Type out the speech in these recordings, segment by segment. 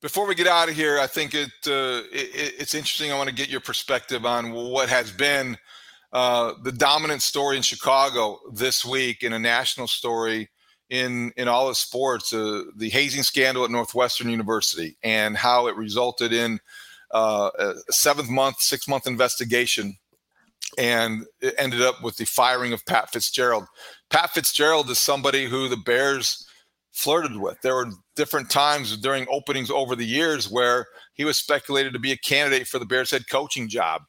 Before we get out of here, I think it, uh, it it's interesting. I want to get your perspective on what has been uh, the dominant story in Chicago this week, in a national story in in all of sports, uh, the hazing scandal at Northwestern University, and how it resulted in uh, a seventh month, six month investigation, and it ended up with the firing of Pat Fitzgerald. Pat Fitzgerald is somebody who the Bears flirted with. There were different times during openings over the years where he was speculated to be a candidate for the Bears head coaching job.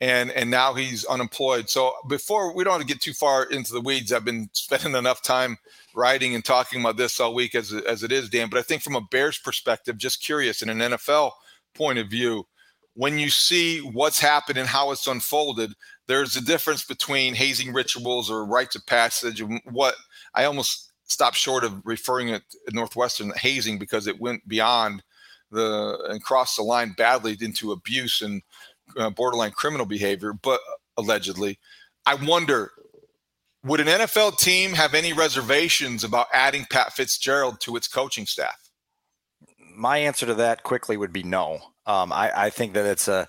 And, and now he's unemployed. So before we don't get too far into the weeds, I've been spending enough time writing and talking about this all week as, as it is, Dan. But I think from a Bears perspective, just curious in an NFL point of view, when you see what's happened and how it's unfolded, there's a difference between hazing rituals or rites of passage and what I almost stopped short of referring it Northwestern hazing because it went beyond the and crossed the line badly into abuse and uh, borderline criminal behavior, but allegedly. I wonder would an NFL team have any reservations about adding Pat Fitzgerald to its coaching staff? My answer to that quickly would be no. Um, I, I think that it's a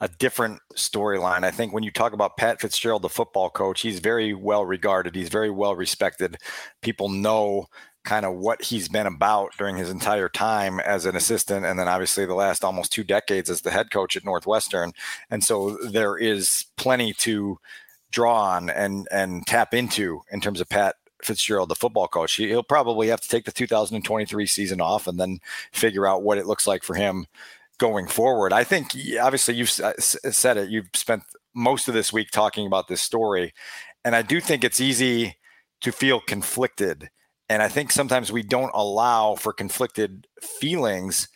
a different storyline. I think when you talk about Pat Fitzgerald, the football coach, he's very well regarded. He's very well respected. People know kind of what he's been about during his entire time as an assistant and then obviously the last almost two decades as the head coach at Northwestern. And so there is plenty to draw on and and tap into in terms of Pat Fitzgerald, the football coach. He'll probably have to take the 2023 season off and then figure out what it looks like for him going forward. I think obviously you've said it. You've spent most of this week talking about this story, and I do think it's easy to feel conflicted. And I think sometimes we don't allow for conflicted feelings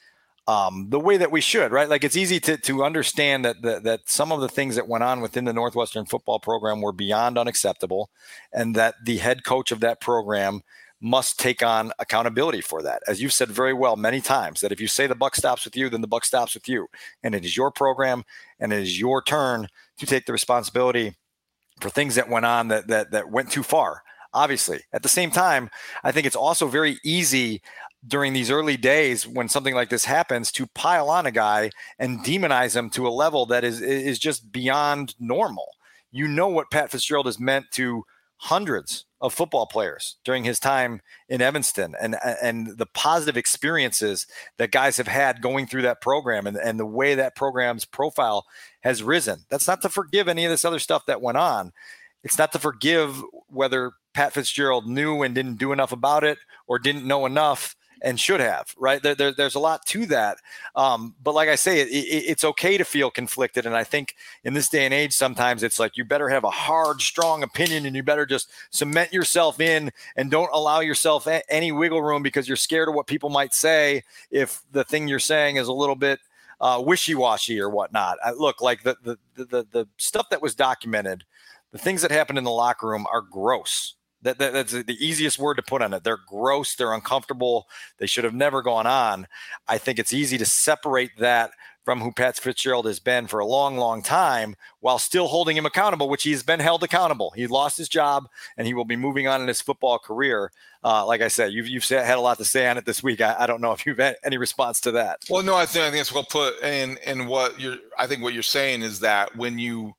um, the way that we should, right? Like it's easy to to understand that, that that some of the things that went on within the Northwestern football program were beyond unacceptable, and that the head coach of that program must take on accountability for that. As you've said very well many times, that if you say the buck stops with you, then the buck stops with you. And it is your program and it is your turn to take the responsibility for things that went on that that that went too far. Obviously. At the same time, I think it's also very easy during these early days when something like this happens to pile on a guy and demonize him to a level that is is just beyond normal. You know what Pat Fitzgerald has meant to hundreds of football players during his time in Evanston and and the positive experiences that guys have had going through that program and, and the way that program's profile has risen. That's not to forgive any of this other stuff that went on. It's not to forgive whether Pat Fitzgerald knew and didn't do enough about it or didn't know enough and should have, right? There, there, there's a lot to that. Um, but like I say, it, it, it's okay to feel conflicted. And I think in this day and age, sometimes it's like you better have a hard, strong opinion and you better just cement yourself in and don't allow yourself a- any wiggle room because you're scared of what people might say if the thing you're saying is a little bit uh, wishy-washy or whatnot. I, look, like the, the the the stuff that was documented, the things that happened in the locker room are gross that, that, that's the easiest word to put on it. They're gross. They're uncomfortable. They should have never gone on. I think it's easy to separate that from who Pat Fitzgerald has been for a long, long time while still holding him accountable, which he's been held accountable. He lost his job and he will be moving on in his football career. Uh, like I said, you've, you've had a lot to say on it this week. I, I, don't know if you've had any response to that. Well, no, I think, I think it's well put. And, and what you're, I think what you're saying is that when you,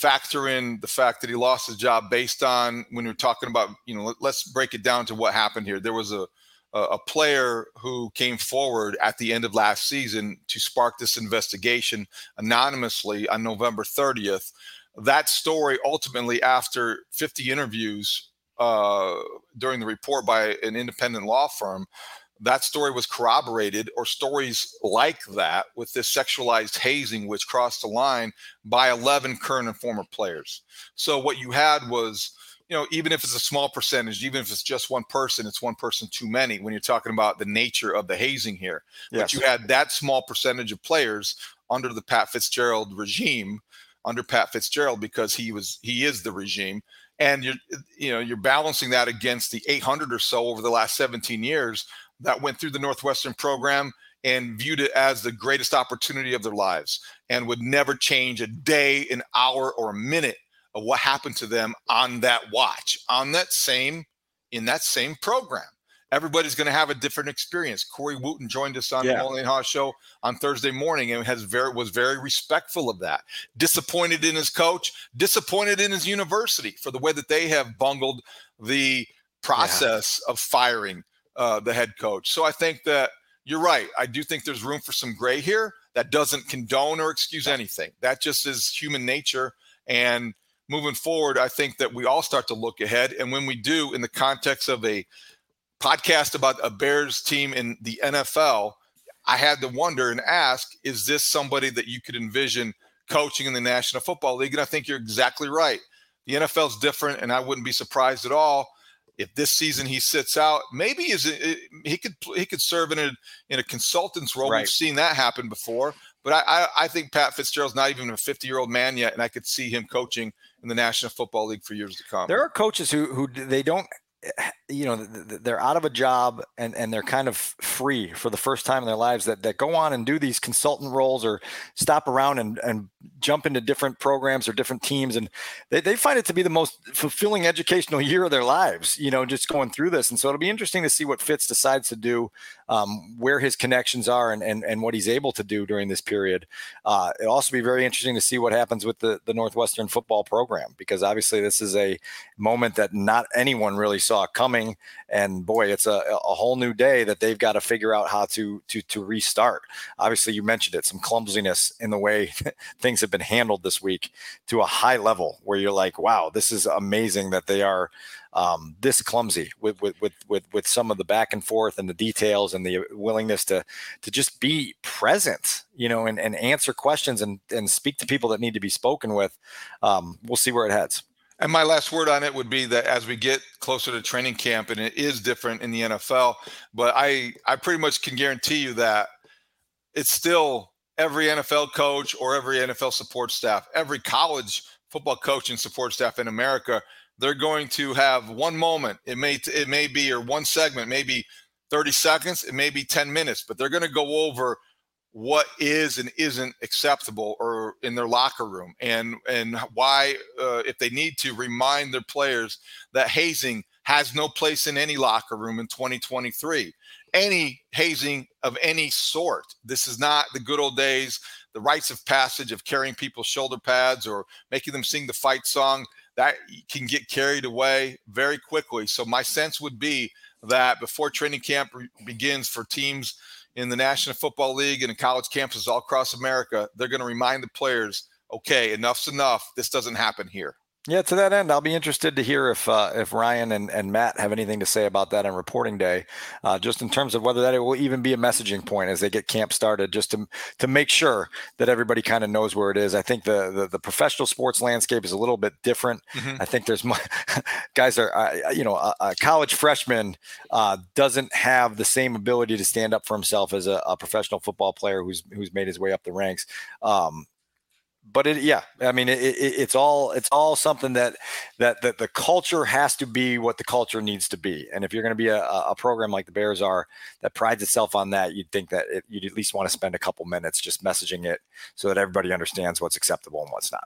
factor in the fact that he lost his job based on when you're talking about, you know, let's break it down to what happened here. There was a a player who came forward at the end of last season to spark this investigation anonymously on November 30th. That story ultimately, after 50 interviews, uh, during the report by an independent law firm, that story was corroborated, or stories like that with this sexualized hazing, which crossed the line by 11 current and former players. So what you had was, you know, even if it's a small percentage, even if it's just one person, it's one person too many when you're talking about the nature of the hazing here. Yes. But you had that small percentage of players under the Pat Fitzgerald regime, under Pat Fitzgerald, because he was he is the regime. And you're you know, you're balancing that against the 800 or so over the last 17 years that went through the Northwestern program and viewed it as the greatest opportunity of their lives and would never change a day, an hour, or a minute of what happened to them on that watch, on that same, in that same program. Everybody's going to have a different experience. Corey Wootton joined us on yeah. the Mullen Haugh show on Thursday morning and has very was very respectful of that. Disappointed in his coach, disappointed in his university for the way that they have bungled the process yeah. of firing uh, the head coach. So I think that you're right. I do think there's room for some gray here. That doesn't condone or excuse anything. That just is human nature. And moving forward, I think that we all start to look ahead. And when we do, in the context of a podcast about a Bears team in the NFL, I had to wonder and ask, is this somebody that you could envision coaching in the National Football League? And I think you're exactly right. The NFL is different, and I wouldn't be surprised at all if this season he sits out, maybe is he could he could serve in a in a consultant's role. Right. We've seen that happen before. But I, I, I think Pat Fitzgerald's not even a 50 year old man yet, and I could see him coaching in the National Football League for years to come. There are coaches who who they don't you know they're out of a job and and they're kind of free for the first time in their lives that that go on and do these consultant roles or stop around and and jump into different programs or different teams. And they, they find it to be the most fulfilling educational year of their lives you know just going through this. And so it'll be interesting to see what fitz decides to do um, where his connections are and, and and what he's able to do during this period uh, it'll also be very interesting to see what happens with the the northwestern football program because obviously this is a moment that not anyone really saw coming. And boy, it's a, a whole new day that they've got to figure out how to to to restart. Obviously, you mentioned it, some clumsiness in the way things have been handled this week to a high level where you're like, wow, this is amazing that they are um, this clumsy with, with with with with some of the back and forth and the details and the willingness to to just be present, you know, and, and answer questions and and speak to people that need to be spoken with. Um, we'll see where it heads. And my last word on it would be that as we get closer to training camp, and it is different in the NFL, but I I pretty much can guarantee you that it's still every NFL coach or every NFL support staff, every college football coach and support staff in America, they're going to have one moment. It may it may be or one segment, maybe 30 seconds, it may be 10 minutes, but they're going to go over what is and isn't acceptable or in their locker room and and why uh, if they need to remind their players that hazing has no place in any locker room in 2023 any hazing of any sort this is not the good old days the rites of passage of carrying people's shoulder pads or making them sing the fight song that can get carried away very quickly so my sense would be that before training camp begins for teams in the National Football League and in college campuses all across America, they're going to remind the players, okay, enough's enough. This doesn't happen here. Yeah, to that end, I'll be interested to hear if uh, if Ryan and, and Matt have anything to say about that on reporting day, uh, just in terms of whether that will even be a messaging point as they get camp started, just to to make sure that everybody kind of knows where it is. I think the, the, the professional sports landscape is a little bit different. Mm-hmm. I think there's my, guys are uh, you know a, a college freshman uh, doesn't have the same ability to stand up for himself as a, a, professional football player who's who's made his way up the ranks. Um, but it, yeah, I mean, it, it, it's all it's all something that that that the culture has to be what the culture needs to be. And if you're going to be a, a program like the Bears are that prides itself on that, you'd think that it, you'd at least want to spend a couple minutes just messaging it so that everybody understands what's acceptable and what's not.